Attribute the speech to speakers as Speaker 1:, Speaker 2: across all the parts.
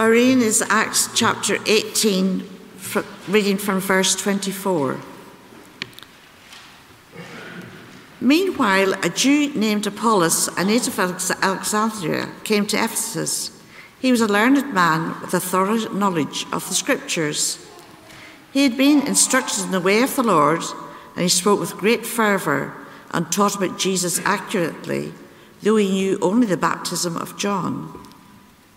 Speaker 1: Our reading is Acts chapter 18, reading from verse 24. Meanwhile, a Jew named Apollos, a native of Alexandria, came to Ephesus. He was a learned man with a thorough knowledge of the Scriptures. He had been instructed in the way of the Lord, and he spoke with great fervour and taught about Jesus accurately, though he knew only the baptism of John.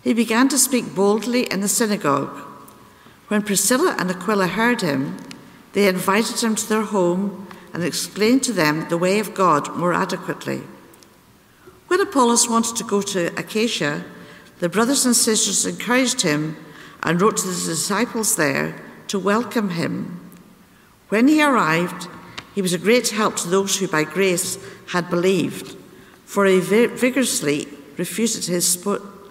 Speaker 1: He began to speak boldly in the synagogue. When Priscilla and Aquila heard him, they invited him to their home and explained to them the way of God more adequately. When Apollos wanted to go to Achaia, the brothers and sisters encouraged him and wrote to the disciples there to welcome him. When he arrived, he was a great help to those who by grace had believed, for he vigorously refuted his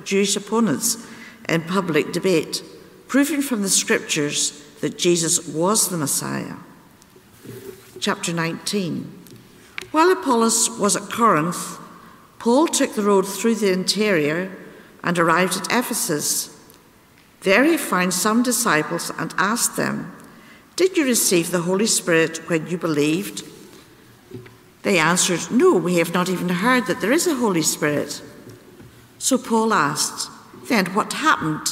Speaker 1: Jewish opponents in public debate, proving from the scriptures that Jesus was the Messiah chapter 19. While Apollos was at Corinth, Paul took the road through the interior and arrived at Ephesus. There he found some disciples and asked them, Did you receive the Holy Spirit when you believed? They answered, No, we have not even heard that there is a Holy Spirit. So Paul asked, Then what happened?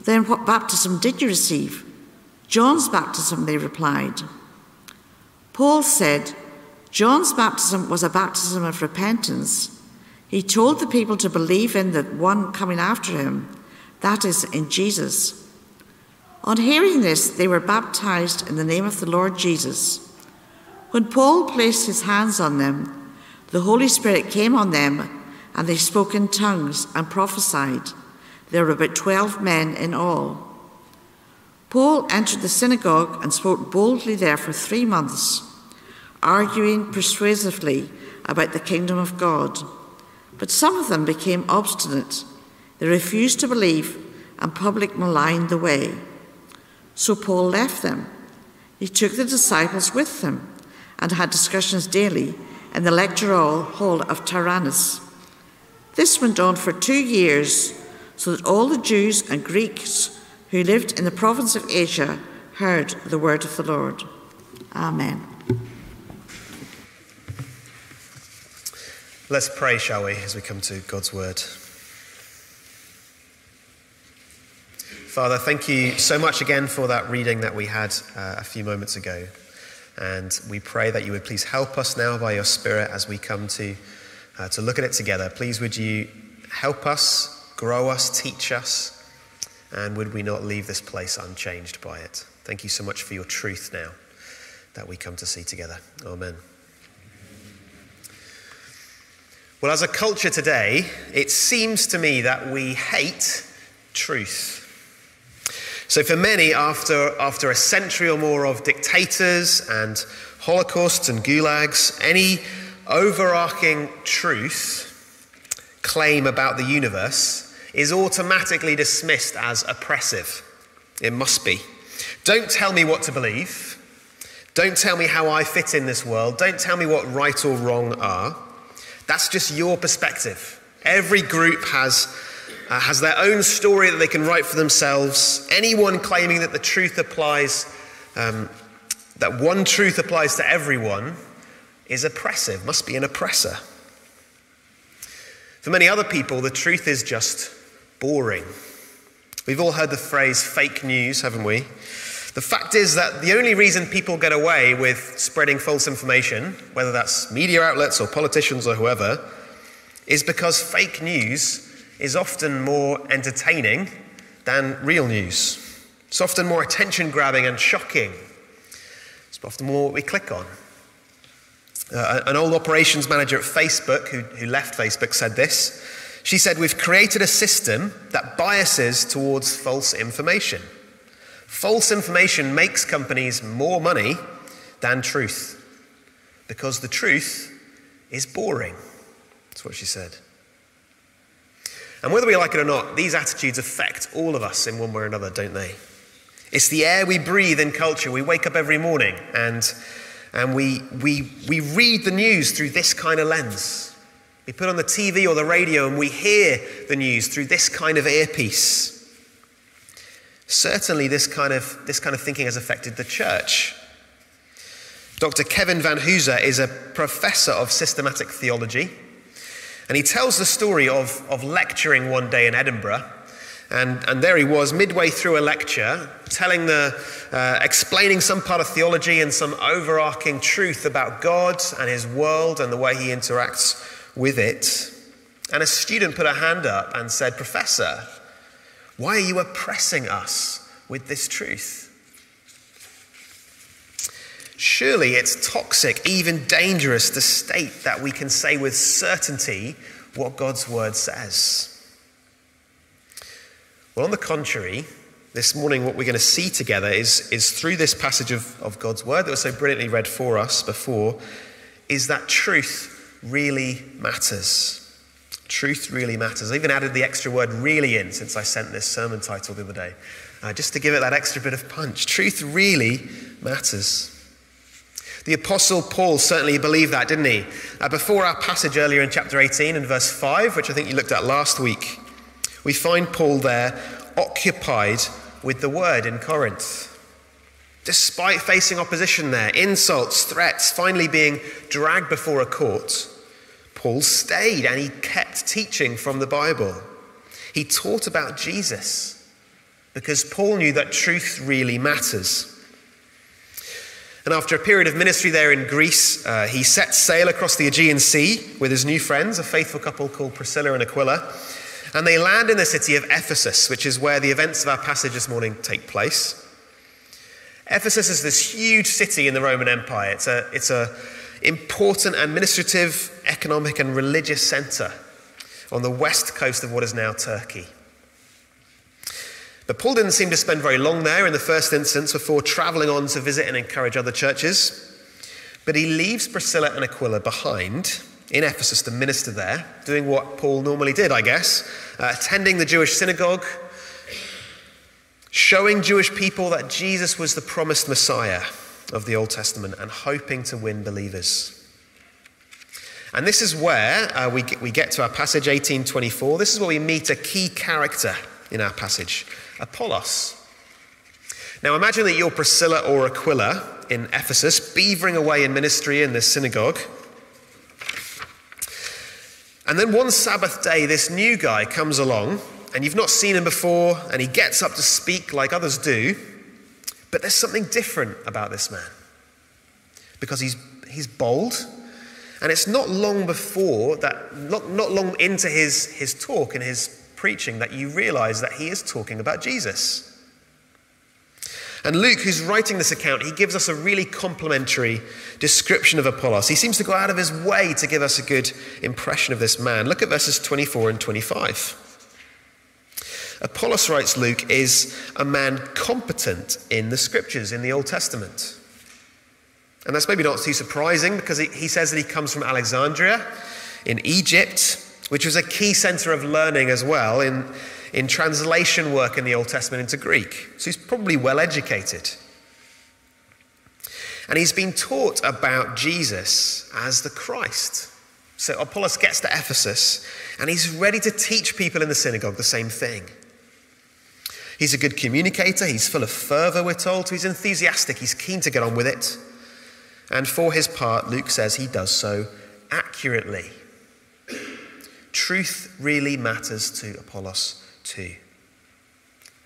Speaker 1: Then what baptism did you receive? John's baptism, they replied. Paul said, John's baptism was a baptism of repentance. He told the people to believe in the one coming after him, that is, in Jesus. On hearing this, they were baptized in the name of the Lord Jesus. When Paul placed his hands on them, the Holy Spirit came on them, and they spoke in tongues and prophesied. There were about twelve men in all. Paul entered the synagogue and spoke boldly there for three months arguing persuasively about the kingdom of God. But some of them became obstinate. They refused to believe and public maligned the way. So Paul left them. He took the disciples with him and had discussions daily in the lecture hall of Tyrannus. This went on for two years, so that all the Jews and Greeks who lived in the province of Asia heard the word of the Lord. Amen.
Speaker 2: Let's pray, shall we, as we come to God's word. Father, thank you so much again for that reading that we had uh, a few moments ago. And we pray that you would please help us now by your Spirit as we come to, uh, to look at it together. Please, would you help us, grow us, teach us, and would we not leave this place unchanged by it? Thank you so much for your truth now that we come to see together. Amen. Well, as a culture today, it seems to me that we hate truth. So, for many, after, after a century or more of dictators and holocausts and gulags, any overarching truth claim about the universe is automatically dismissed as oppressive. It must be. Don't tell me what to believe. Don't tell me how I fit in this world. Don't tell me what right or wrong are. That's just your perspective. Every group has, uh, has their own story that they can write for themselves. Anyone claiming that the truth applies, um, that one truth applies to everyone, is oppressive, must be an oppressor. For many other people, the truth is just boring. We've all heard the phrase fake news, haven't we? The fact is that the only reason people get away with spreading false information, whether that's media outlets or politicians or whoever, is because fake news is often more entertaining than real news. It's often more attention grabbing and shocking. It's often more what we click on. Uh, an old operations manager at Facebook, who, who left Facebook, said this. She said, We've created a system that biases towards false information. False information makes companies more money than truth because the truth is boring. That's what she said. And whether we like it or not, these attitudes affect all of us in one way or another, don't they? It's the air we breathe in culture. We wake up every morning and, and we, we, we read the news through this kind of lens. We put on the TV or the radio and we hear the news through this kind of earpiece. Certainly, this kind of, this kind of thinking has affected the church. Dr. Kevin Vanhoozer is a professor of systematic theology, and he tells the story of, of lecturing one day in Edinburgh. And, and there he was, midway through a lecture, telling the, uh, explaining some part of theology and some overarching truth about God and his world and the way he interacts with it. And a student put a hand up and said, Professor, why are you oppressing us with this truth? Surely it's toxic, even dangerous to state that we can say with certainty what God's word says. Well, on the contrary, this morning what we're going to see together is, is through this passage of, of God's word that was so brilliantly read for us before, is that truth really matters. Truth really matters. I even added the extra word really in since I sent this sermon title the other day, uh, just to give it that extra bit of punch. Truth really matters. The Apostle Paul certainly believed that, didn't he? Uh, before our passage earlier in chapter 18 and verse 5, which I think you looked at last week, we find Paul there occupied with the word in Corinth. Despite facing opposition there, insults, threats, finally being dragged before a court, Paul stayed and he kept teaching from the Bible. He taught about Jesus because Paul knew that truth really matters. And after a period of ministry there in Greece, uh, he set sail across the Aegean Sea with his new friends, a faithful couple called Priscilla and Aquila. And they land in the city of Ephesus, which is where the events of our passage this morning take place. Ephesus is this huge city in the Roman Empire. It's a, it's a important administrative, economic, and religious center on the west coast of what is now Turkey. But Paul didn't seem to spend very long there in the first instance before traveling on to visit and encourage other churches. But he leaves Priscilla and Aquila behind in Ephesus to minister there, doing what Paul normally did, I guess, uh, attending the Jewish synagogue, showing Jewish people that Jesus was the promised Messiah of the Old Testament and hoping to win believers. And this is where uh, we, get, we get to our passage 1824. This is where we meet a key character in our passage. Apollos. Now imagine that you're Priscilla or Aquila in Ephesus, beavering away in ministry in this synagogue. And then one Sabbath day, this new guy comes along, and you've not seen him before, and he gets up to speak like others do. But there's something different about this man because he's, he's bold. And it's not long before that, not, not long into his, his talk and his preaching that you realize that he is talking about Jesus. And Luke, who's writing this account, he gives us a really complimentary description of Apollos. He seems to go out of his way to give us a good impression of this man. Look at verses 24 and 25. Apollos, writes Luke, is a man competent in the scriptures in the Old Testament. And that's maybe not too surprising because he, says that he comes from Alexandria in Egypt which was a key center of learning as well in, in translation work in the Old Testament into Greek. So he's probably well educated. And he's been taught about Jesus as the Christ. So Apollos gets to Ephesus and he's ready to teach people in the synagogue the same thing. He's a good communicator, he's full of fervor, we're told, he's enthusiastic, he's keen to get on with it. And for his part, Luke says he does so accurately truth really matters to Apollos too.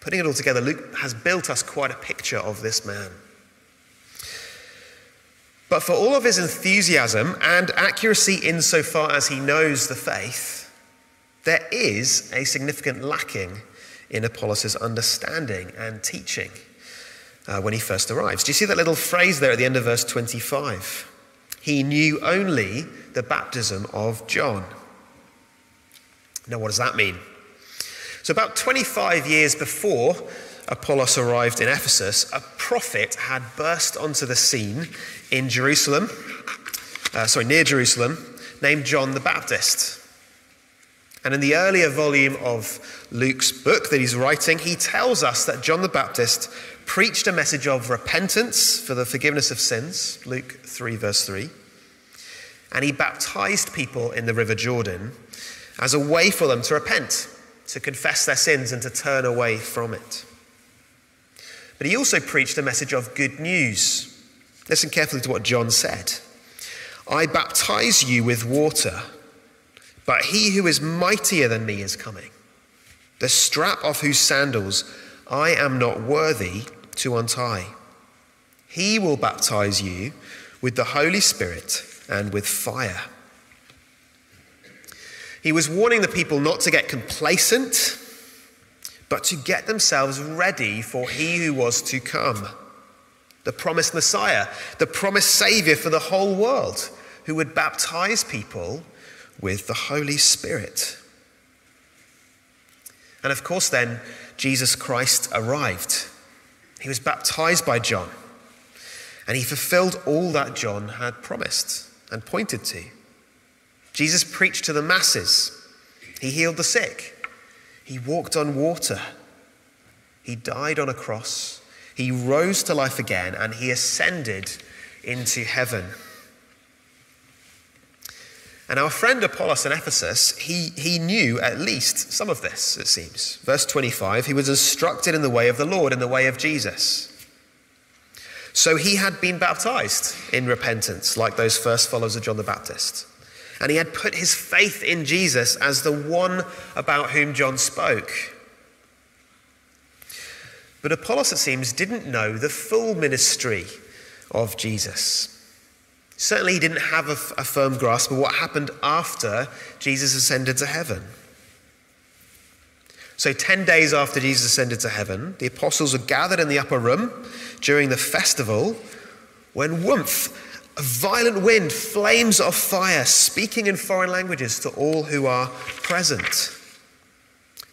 Speaker 2: Putting it all together, Luke has built us quite a picture of this man. But for all of his enthusiasm and accuracy insofar as he knows the faith, there is a significant lacking in Apollos' understanding and teaching uh, when he first arrives. Do you see that little phrase there at the end of verse 25? He knew only the baptism of John. Now, what does that mean? So, about 25 years before Apollos arrived in Ephesus, a prophet had burst onto the scene in Jerusalem, uh, sorry, near Jerusalem, named John the Baptist. And in the earlier volume of Luke's book that he's writing, he tells us that John the Baptist preached a message of repentance for the forgiveness of sins, Luke 3, verse 3. And he baptized people in the River Jordan as a way for them to repent, to confess their sins, and to turn away from it. but he also preached a message of good news. Listen carefully to what John said I baptize you with water, but he who is mightier than me is coming, the strap of whose sandals I am not worthy to untie. He will baptize you with the Holy Spirit and with fire. He was warning the people not to get complacent, but to get themselves ready for he who was to come the promised Messiah, the promised Savior for the whole world, who would baptize people with the Holy Spirit. And of course, then, Jesus Christ arrived. He was baptized by John, and he fulfilled all that John had promised and pointed to. Jesus preached to the masses, he healed the sick, he walked on water, he died on a cross, he rose to life again, and he ascended into heaven. And our friend Apollos in Ephesus, he, he knew at least some of this, it seems. Verse 25, he was instructed in the way of the Lord, in the way of Jesus. So he had been baptized in repentance, like those first followers of John the Baptist. And he had put his faith in Jesus as the one about whom John spoke. But Apollos, it seems, didn't know the full ministry of Jesus. Certainly, he didn't have a, a firm grasp of what happened after Jesus ascended to heaven. So, 10 days after Jesus ascended to heaven, the apostles were gathered in the upper room during the festival when whoomph, a violent wind, flames of fire, speaking in foreign languages to all who are present.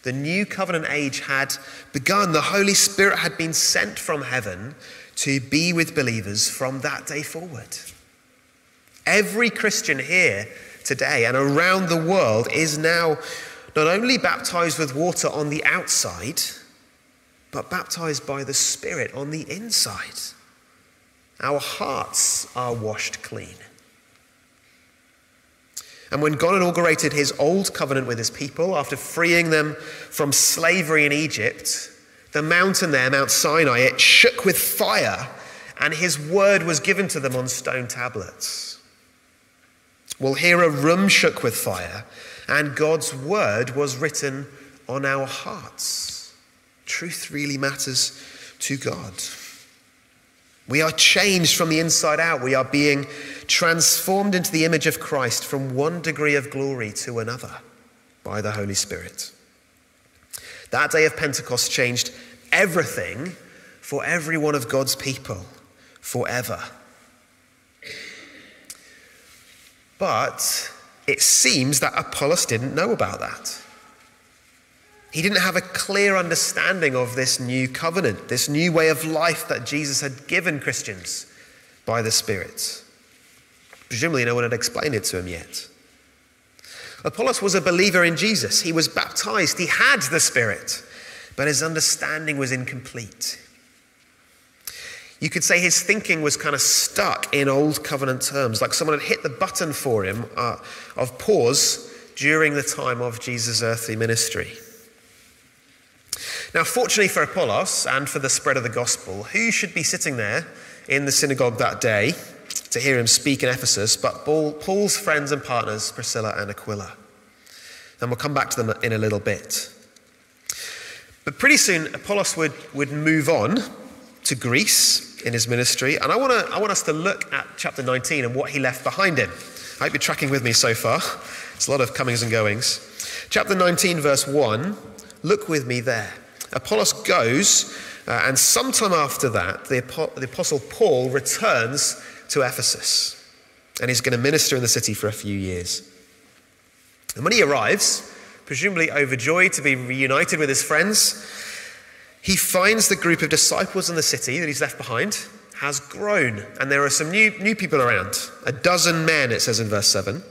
Speaker 2: The new covenant age had begun. The Holy Spirit had been sent from heaven to be with believers from that day forward. Every Christian here today and around the world is now not only baptized with water on the outside, but baptized by the Spirit on the inside. Our hearts are washed clean. And when God inaugurated his old covenant with his people after freeing them from slavery in Egypt, the mountain there, Mount Sinai, it shook with fire, and his word was given to them on stone tablets. Well, here a room shook with fire, and God's word was written on our hearts. Truth really matters to God. We are changed from the inside out. We are being transformed into the image of Christ from one degree of glory to another by the Holy Spirit. That day of Pentecost changed everything for every one of God's people forever. But it seems that Apollos didn't know about that. He didn't have a clear understanding of this new covenant, this new way of life that Jesus had given Christians by the Spirit. Presumably, no one had explained it to him yet. Apollos was a believer in Jesus. He was baptized, he had the Spirit, but his understanding was incomplete. You could say his thinking was kind of stuck in old covenant terms, like someone had hit the button for him uh, of pause during the time of Jesus' earthly ministry. Now, fortunately for Apollos and for the spread of the gospel, who should be sitting there in the synagogue that day to hear him speak in Ephesus but Paul's friends and partners, Priscilla and Aquila? And we'll come back to them in a little bit. But pretty soon, Apollos would, would move on to Greece in his ministry. And I, wanna, I want us to look at chapter 19 and what he left behind him. I hope you're tracking with me so far. It's a lot of comings and goings. Chapter 19, verse 1. Look with me there. Apollos goes, uh, and sometime after that, the, the Apostle Paul returns to Ephesus. And he's going to minister in the city for a few years. And when he arrives, presumably overjoyed to be reunited with his friends, he finds the group of disciples in the city that he's left behind has grown, and there are some new, new people around. A dozen men, it says in verse 7.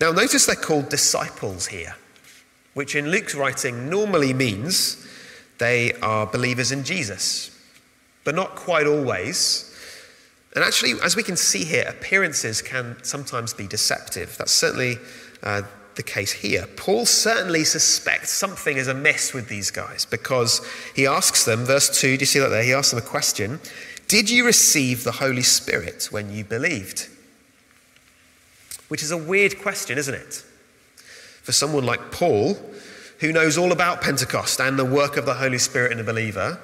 Speaker 2: Now, notice they're called disciples here which in Luke's writing normally means they are believers in Jesus, but not quite always. And actually, as we can see here, appearances can sometimes be deceptive. That's certainly uh, the case here. Paul certainly suspects something is amiss with these guys because he asks them, verse 2, do you see that there? He asks them a question Did you receive the Holy Spirit when you believed? Which is a weird question, isn't it? For someone like Paul, who knows all about Pentecost and the work of the Holy Spirit in a believer,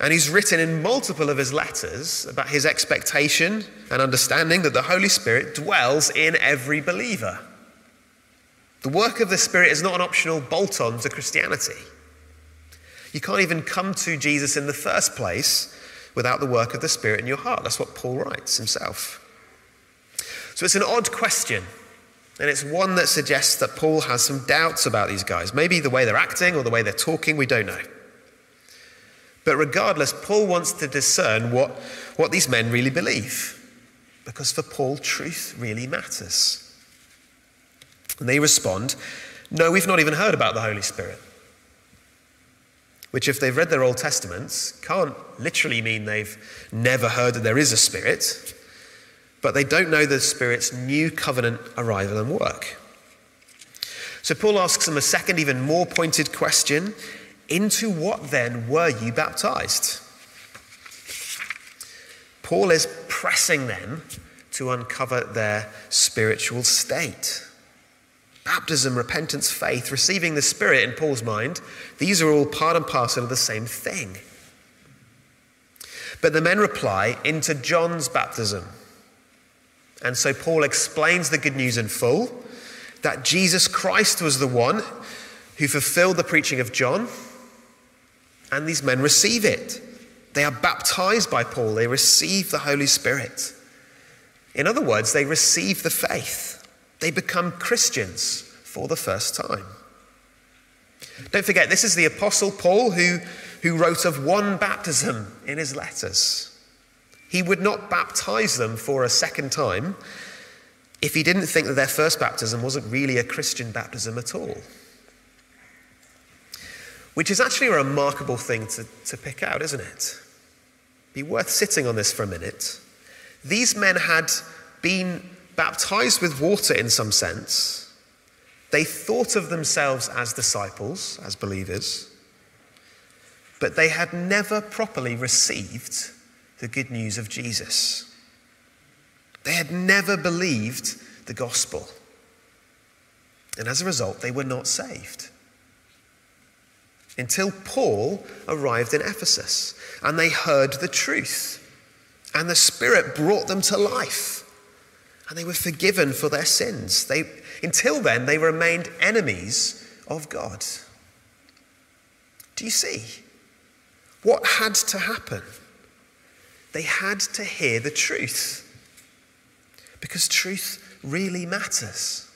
Speaker 2: and he's written in multiple of his letters about his expectation and understanding that the Holy Spirit dwells in every believer. The work of the Spirit is not an optional bolt on to Christianity. You can't even come to Jesus in the first place without the work of the Spirit in your heart. That's what Paul writes himself. So it's an odd question, and it's one that suggests that Paul has some doubts about these guys. Maybe the way they're acting or the way they're talking, we don't know. But regardless, Paul wants to discern what, what these men really believe. Because for Paul, truth really matters. And they respond, No, we've not even heard about the Holy Spirit. Which, if they've read their Old Testaments, can't literally mean they've never heard that there is a Spirit, but they don't know the Spirit's new covenant arrival and work. So Paul asks them a second, even more pointed question into what then were you baptized? Paul is pressing them to uncover their spiritual state. Baptism, repentance, faith, receiving the Spirit in Paul's mind, these are all part and parcel of the same thing. But the men reply into John's baptism. And so Paul explains the good news in full that Jesus Christ was the one who fulfilled the preaching of John and these men receive it. They are baptized by Paul, they receive the Holy Spirit. In other words, they receive the faith. They become Christians for the first time. Don't forget, this is the Apostle Paul who, who wrote of one baptism in his letters. He would not baptize them for a second time if he didn't think that their first baptism wasn't really a Christian baptism at all which is actually a remarkable thing to, to pick out, isn't it? Be worth sitting on this for a minute. These men had been baptized with water in some sense. They thought of themselves as disciples, as believers, but they had never properly received the good news of Jesus. They had never believed the gospel. And as a result, they were not saved until Paul arrived in Ephesus and they heard the truth. And the Spirit brought them to life. And they were forgiven for their sins. They, until then, they remained enemies of God. Do you see? What had to happen? They had to hear the truth. Because truth really matters.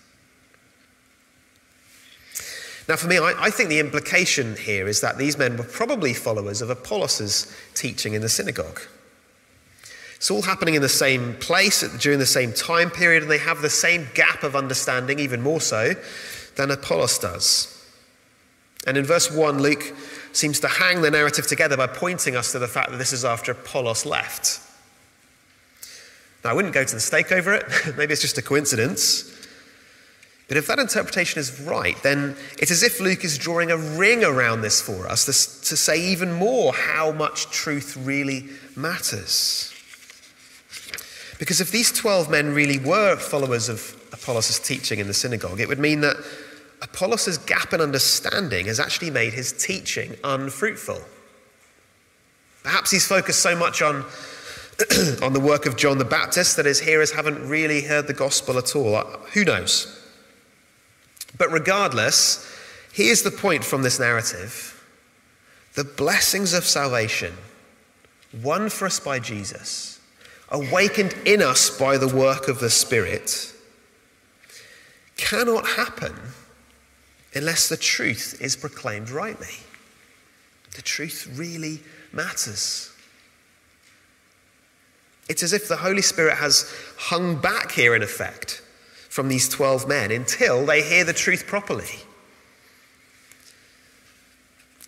Speaker 2: Now, for me, I, I, think the implication here is that these men were probably followers of Apollos' teaching in the synagogue. It's all happening in the same place during the same time period, and they have the same gap of understanding, even more so, than Apollos does. And in verse 1, Luke seems to hang the narrative together by pointing us to the fact that this is after Apollos left. Now, I wouldn't go to the stake over it. Maybe it's just a coincidence. But if that interpretation is right, then it's as if Luke is drawing a ring around this for us to, say even more how much truth really matters. Because if these 12 men really were followers of Apollos' teaching in the synagogue, it would mean that Apollos' gap in understanding has actually made his teaching unfruitful. Perhaps he's focused so much on, on the work of John the Baptist that his hearers haven't really heard the gospel at all. Uh, who knows? But regardless, here's the point from this narrative the blessings of salvation, won for us by Jesus, awakened in us by the work of the Spirit, cannot happen unless the truth is proclaimed rightly. The truth really matters. It's as if the Holy Spirit has hung back here, in effect, from these 12 men until they hear the truth properly.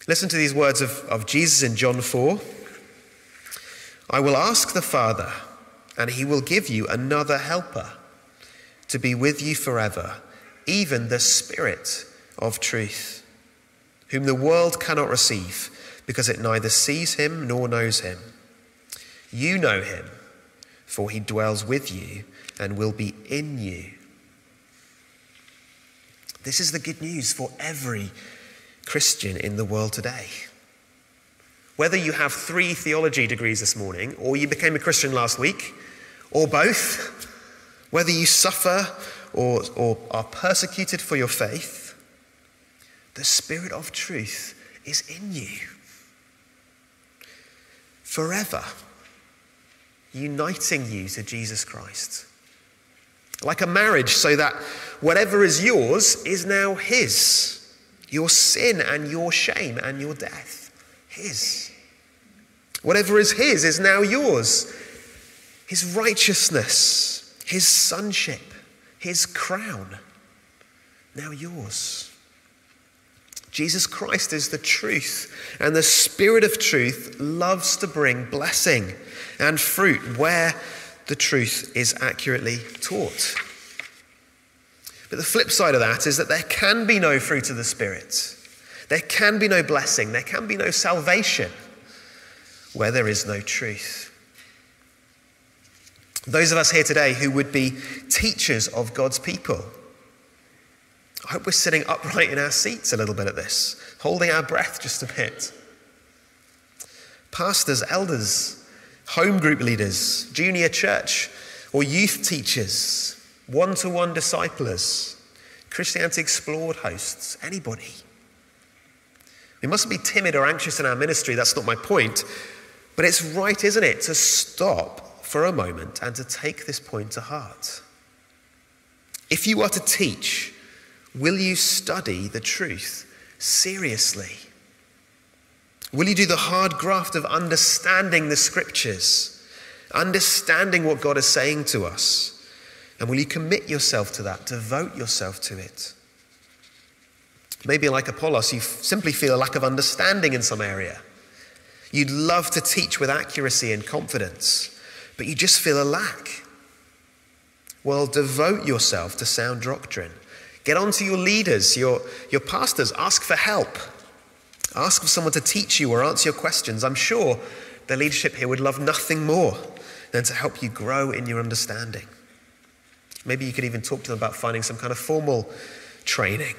Speaker 2: Listen to these words of, of Jesus in John 4. I will ask the Father, and he will give you another helper to be with you forever, even the Spirit of truth, whom the world cannot receive because it neither sees him nor knows him. You know him, for he dwells with you and will be in you. This is the good news for every Christian in the world today. Whether you have three theology degrees this morning, or you became a Christian last week, or both, whether you suffer or, or are persecuted for your faith, the Spirit of truth is in you. Forever, uniting you to Jesus Christ. Like a marriage, so that whatever is yours is now His. Your sin and your shame and your death, His. Whatever is His is now yours. His righteousness, His sonship, His crown, now yours. Jesus Christ is the truth, and the Spirit of truth loves to bring blessing and fruit where the truth is accurately taught. But the flip side of that is that there can be no fruit of the Spirit. There can be no blessing. There can be no salvation where there is no truth. Those of us here today who would be teachers of God's people, I hope we're sitting upright in our seats a little bit at this, holding our breath just a bit. Pastors, elders, home group leaders, junior church or youth teachers, one to one disciplers, Christianity Explored hosts, anybody. We mustn't be timid or anxious in our ministry, that's not my point. But it's right, isn't it, to stop for a moment and to take this point to heart. If you are to teach, will you study the truth seriously? Will you do the hard graft of understanding the scriptures, understanding what God is saying to us? And will you commit yourself to that, devote yourself to it? Maybe, like Apollos, you simply feel a lack of understanding in some area. You'd love to teach with accuracy and confidence, but you just feel a lack. Well, devote yourself to sound doctrine. Get on to your leaders, your, your pastors. Ask for help. Ask for someone to teach you or answer your questions. I'm sure the leadership here would love nothing more than to help you grow in your understanding. Maybe you could even talk to them about finding some kind of formal training.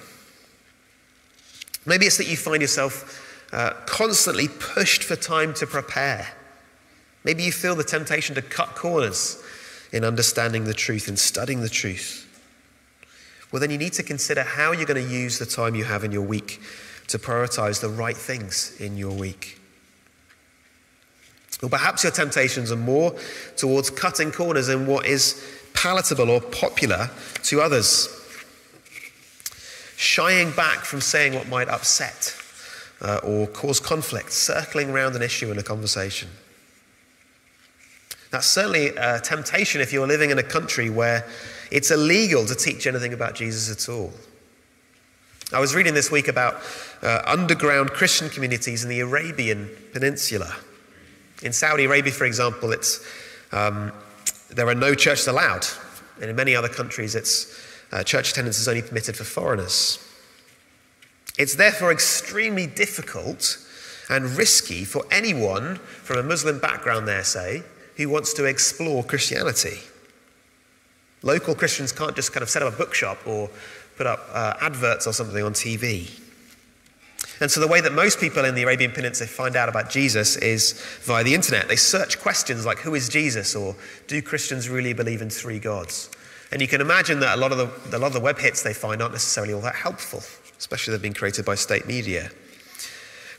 Speaker 2: Maybe it's that you find yourself uh, constantly pushed for time to prepare. Maybe you feel the temptation to cut corners in understanding the truth and studying the truth. Well, then you need to consider how you're going to use the time you have in your week to prioritize the right things in your week. Or perhaps your temptations are more towards cutting corners in what is palatable or popular to others, shying back from saying what might upset uh, or cause conflict, circling around an issue in a conversation. That's certainly a temptation if you're living in a country where it's illegal to teach anything about Jesus at all. I was reading this week about uh, underground Christian communities in the Arabian Peninsula. In Saudi Arabia, for example, it's um, there are no churches allowed. And in many other countries, it's, uh, church attendance is only permitted for foreigners. It's therefore extremely difficult and risky for anyone from a Muslim background, there, say, who wants to explore Christianity. Local Christians can't just kind of set up a bookshop or put up uh, adverts or something on TV. And so, the way that most people in the Arabian Peninsula find out about Jesus is via the internet. They search questions like, Who is Jesus? or Do Christians really believe in three gods? And you can imagine that a lot of the, a lot of the web hits they find aren't necessarily all that helpful, especially they've been created by state media.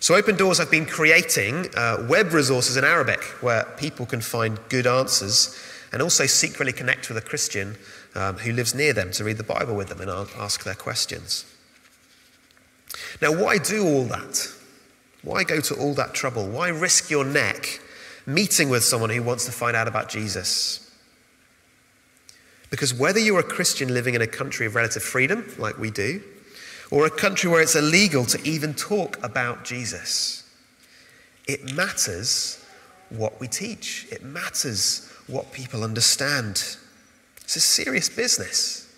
Speaker 2: So, Open Doors have been creating uh, web resources in Arabic where people can find good answers and also secretly connect with a Christian um, who lives near them to read the Bible with them and ask their questions. Now, why do all that? Why go to all that trouble? Why risk your neck meeting with someone who wants to find out about Jesus? Because whether you're a Christian living in a country of relative freedom, like we do, or a country where it's illegal to even talk about Jesus, it matters what we teach. It matters what people understand. It's a serious business.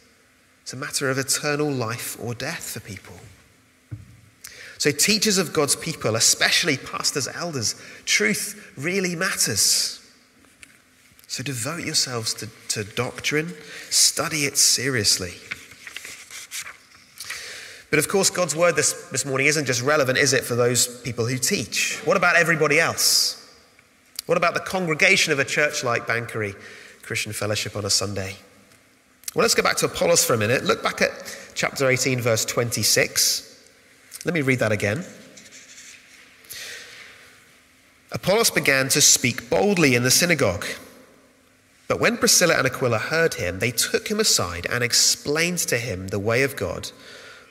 Speaker 2: It's a matter of eternal life or death for people. So, teachers of God's people, especially pastors, elders, truth really matters. So, devote yourselves to, to doctrine, study it seriously. But of course, God's word this, this morning isn't just relevant, is it, for those people who teach? What about everybody else? What about the congregation of a church like Banchory Christian Fellowship on a Sunday? Well, let's go back to Apollos for a minute. Look back at chapter 18, verse 26. Let me read that again. Apollos began to speak boldly in the synagogue. But when Priscilla and Aquila heard him, they took him aside and explained to him the way of God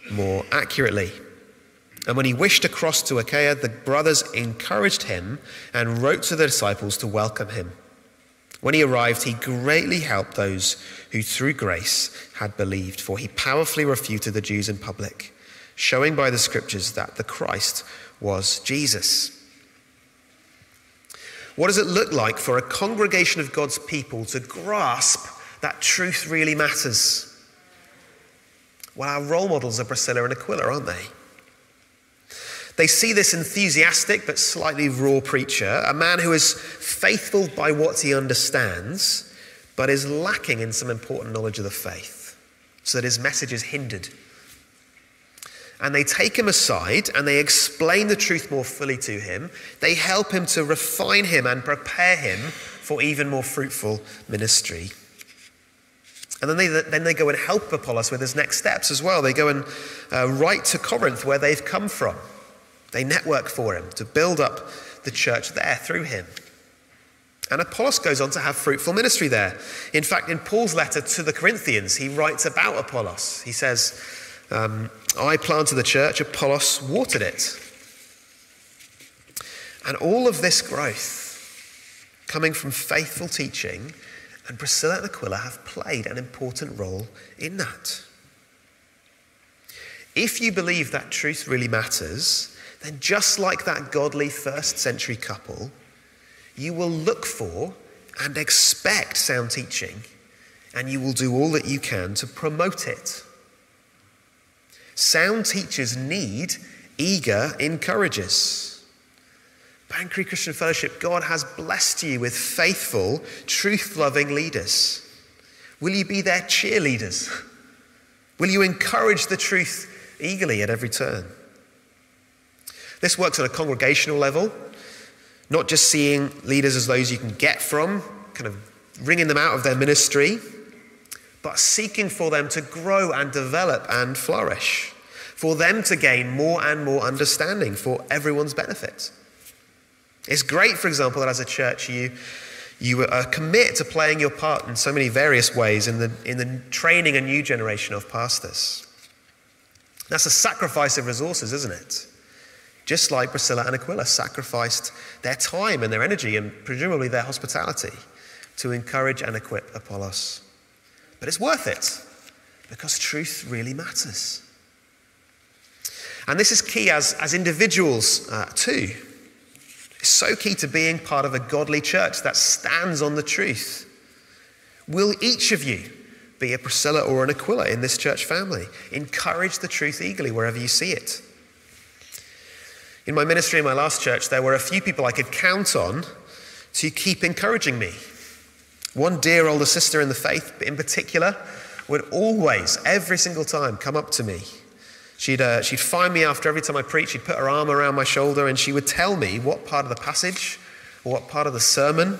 Speaker 2: more accurately. And when he wished to cross to Achaia, the brothers encouraged him and wrote to the disciples to welcome him. When he arrived, he greatly helped those who through grace had believed, for he powerfully refuted the Jews in public, showing by the scriptures that the Christ was Jesus. What does it look like for a congregation of God's people to grasp that truth really matters? Well, our role models are Priscilla and Aquila, aren't they? They see this enthusiastic but slightly raw preacher, a man who is faithful by what he understands, but is lacking in some important knowledge of the faith, so that his message is hindered. And they take him aside and they explain the truth more fully to him. They help him to refine him and prepare him for even more fruitful ministry. And then they, then they go and help Apollos with his next steps as well. They go and uh, write to Corinth, where they've come from. They network for him to build up the church there through him. And Apollos goes on to have fruitful ministry there. In fact, in Paul's letter to the Corinthians, he writes about Apollos. He says, um, I planted the church, Apollos watered it. And all of this growth coming from faithful teaching, and Priscilla and Aquila have played an important role in that. If you believe that truth really matters, then just like that godly first century couple, you will look for and expect sound teaching, and you will do all that you can to promote it. Sound teachers need eager encouragers. Banchory Christian Fellowship, God has blessed you with faithful, truth loving leaders. Will you be their cheerleaders? Will you encourage the truth eagerly at every turn? This works at a congregational level, not just seeing leaders as those you can get from, kind of wringing them out of their ministry, but seeking for them to grow and develop and flourish, for them to gain more and more understanding for everyone's benefit. It's great, for example, that as a church you, you are commit to playing your part in so many various ways in the, in the training a new generation of pastors. That's a sacrifice of resources, isn't it? Just like Priscilla and Aquila sacrificed their time and their energy and presumably their hospitality to encourage and equip Apollos. But it's worth it because truth really matters. And this is key as, as individuals, uh, too. It's so key to being part of a godly church that stands on the truth. Will each of you be a Priscilla or an Aquila in this church family? Encourage the truth eagerly wherever you see it. In my ministry in my last church, there were a few people I could count on to keep encouraging me. One dear older sister in the faith, in particular, would always, every single time, come up to me. She'd, uh, she'd find me after every time I preached. She'd put her arm around my shoulder and she would tell me what part of the passage or what part of the sermon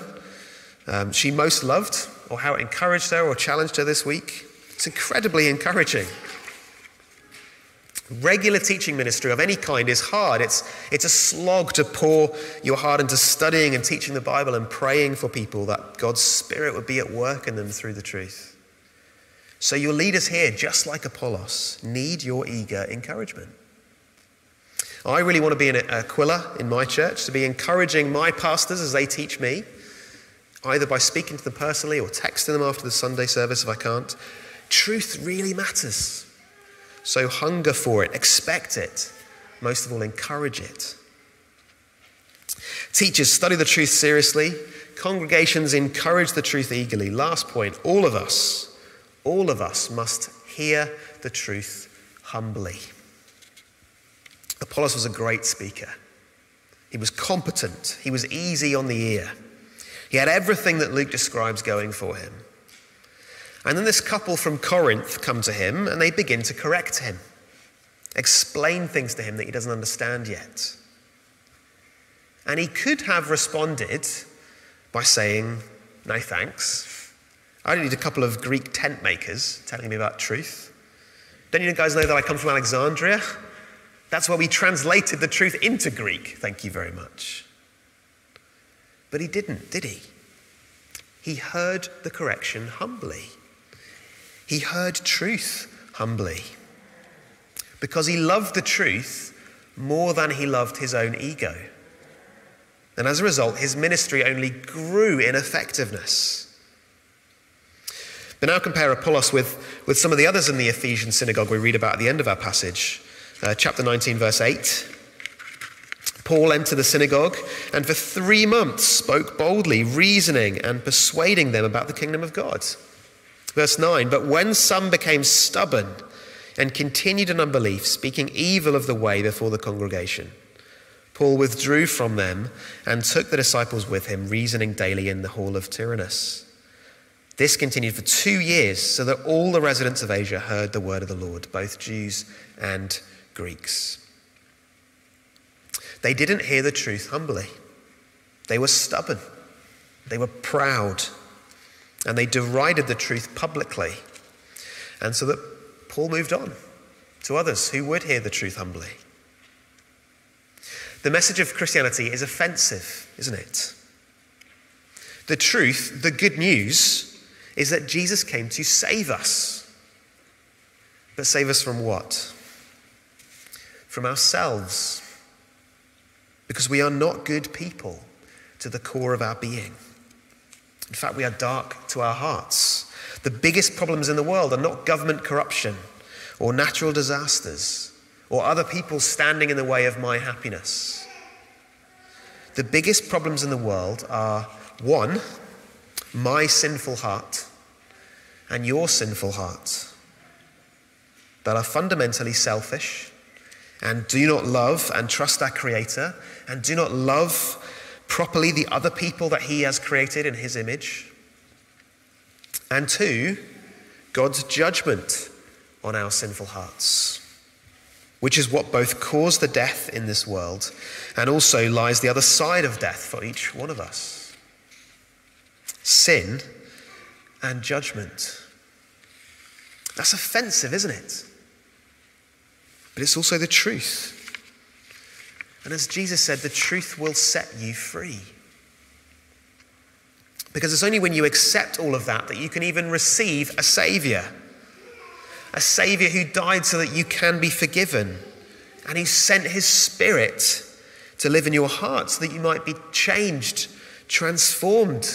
Speaker 2: um, she most loved or how it encouraged her or challenged her this week. It's incredibly encouraging. Regular teaching ministry of any kind is hard. It's, it's a slog to pour your heart into studying and teaching the Bible and praying for people that God's Spirit would be at work in them through the truth. So, your leaders here, just like Apollos, need your eager encouragement. I really want to be an Aquila in my church, to be encouraging my pastors as they teach me, either by speaking to them personally or texting them after the Sunday service if I can't. Truth really matters. So hunger for it, expect it, most of all, encourage it. Teachers, study the truth seriously. Congregations encourage the truth eagerly. Last point all of us, all of us must hear the truth humbly. Apollos was a great speaker. He was competent, he was easy on the ear. He had everything that Luke describes going for him. And then this couple from Corinth come to him and they begin to correct him, explain things to him that he doesn't understand yet. And he could have responded by saying, No thanks. I don't need a couple of Greek tent makers telling me about truth. Don't you guys know that I come from Alexandria? That's where we translated the truth into Greek. Thank you very much. But he didn't, did he? He heard the correction humbly. He heard truth humbly. Because he loved the truth more than he loved his own ego. And as a result, his ministry only grew in effectiveness. But now compare Apollos with, with some of the others in the Ephesian synagogue we read about at the end of our passage. Uh, chapter 19, verse 8. Paul entered the synagogue and for three months spoke boldly, reasoning and persuading them about the kingdom of God. Verse 9 But when some became stubborn and continued in unbelief, speaking evil of the way before the congregation, Paul withdrew from them and took the disciples with him, reasoning daily in the hall of Tyrannus. This continued for two years, so that all the residents of Asia heard the word of the Lord, both Jews and Greeks. They didn't hear the truth humbly. They were stubborn. They were proud. And they derided the truth publicly. And so that Paul moved on to others who would hear the truth humbly. The message of Christianity is offensive, isn't it? The truth, the good news, is that Jesus came to save us. But save us from what? From ourselves because we are not good people to the core of our being. In fact, we are dark to our hearts. The biggest problems in the world are not government corruption or natural disasters or other people standing in the way of my happiness. The biggest problems in the world are one, my sinful heart and your sinful heart that are fundamentally selfish and do not love and trust our Creator and do not love properly the other people that He has created in His image. And two, God's judgment on our sinful hearts, which is what both caused the death in this world and also lies the other side of death for each one of us sin and judgment. That's offensive, isn't it? but it's also the truth. And as Jesus said, the truth will set you free. Because it's only when you accept all of that that you can even receive a Savior. A Savior who died so that you can be forgiven. And He sent His Spirit to live in your heart so that you might be changed, transformed.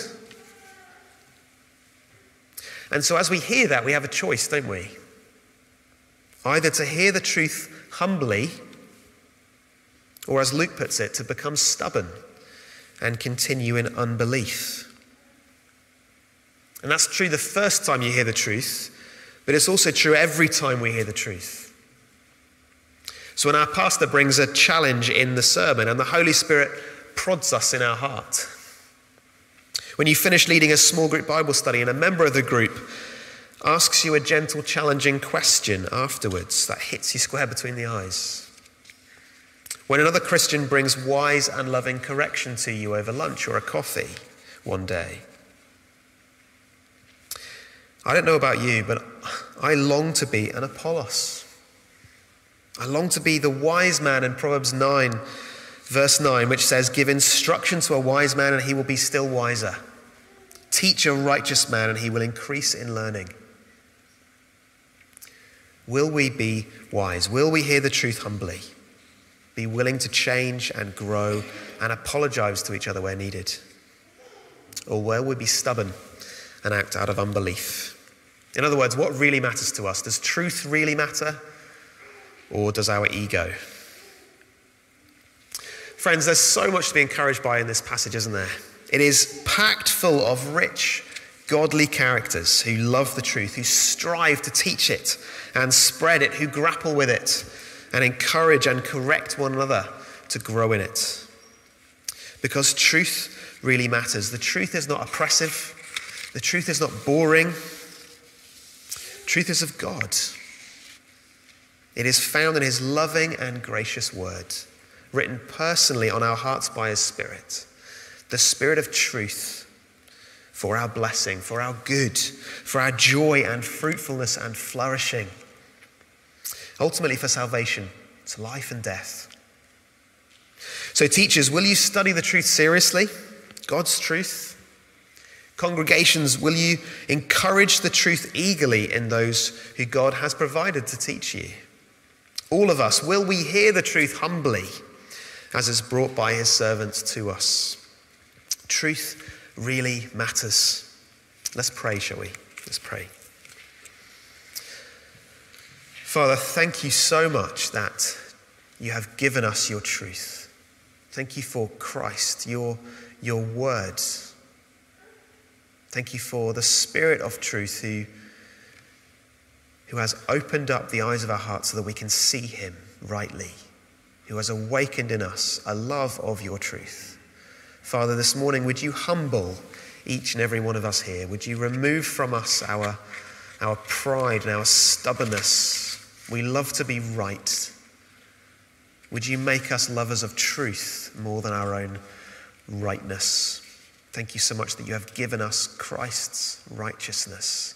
Speaker 2: And so as we hear that, we have a choice, don't we? Either to hear the truth humbly, or as Luke puts it, to become stubborn and continue in unbelief. And that's true the first time you hear the truth, but it's also true every time we hear the truth. So when our pastor brings a challenge in the sermon and the Holy Spirit prods us in our heart, when you finish leading a small group Bible study and a member of the group asks you a gentle, challenging question afterwards that hits you square between the eyes. When another Christian brings wise and loving correction to you over lunch or a coffee one day. I don't know about you, but I long to be an Apollos. I long to be the wise man in Proverbs 9, verse 9, which says, Give instruction to a wise man, and he will be still wiser. Teach a righteous man, and he will increase in learning. Will we be wise? Will we hear the truth humbly? Be willing to change and grow and apologize to each other where needed? Or will we be stubborn and act out of unbelief? In other words, what really matters to us? Does truth really matter? Or does our ego? Friends, there's so much to be encouraged by in this passage, isn't there? It is packed full of rich godly characters who love the truth, who strive to teach it and spread it, who grapple with it and encourage and correct one another to grow in it. Because truth really matters. The truth is not oppressive, the truth is not boring. Truth is of God. It is found in His loving and gracious word, written personally on our hearts by His Spirit. The Spirit of truth for our blessing, for our good, for our joy and fruitfulness and flourishing. Ultimately, for salvation, to life and death. So, teachers, will you study the truth seriously? God's truth? Congregations, will you encourage the truth eagerly in those who God has provided to teach you? All of us, will we hear the truth humbly as is brought by his servants to us? Truth really matters. Let's pray, shall we? Let's pray. Father, thank you so much that you have given us your truth. Thank you for Christ, your, your words. Thank you for the Spirit of truth who, who has opened up the eyes of our hearts so that we can see him rightly, who has awakened in us a love of your truth. Father, this morning, would you humble each and every one of us here? Would you remove from us our, our pride and our stubbornness? We love to be right. Would you make us lovers of truth more than our own rightness? Thank you so much that you have given us Christ's righteousness.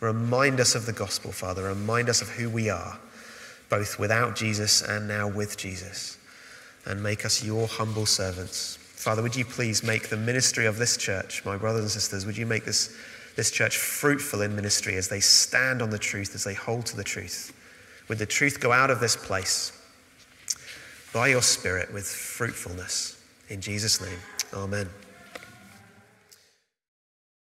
Speaker 2: Remind us of the gospel, Father. Remind us of who we are, both without Jesus and now with Jesus. And make us your humble servants. Father, would you please make the ministry of this church, my brothers and sisters, would you make this, this church fruitful in ministry as they stand on the truth, as they hold to the truth? Would the truth go out of this place by your Spirit with fruitfulness? In Jesus' name, amen.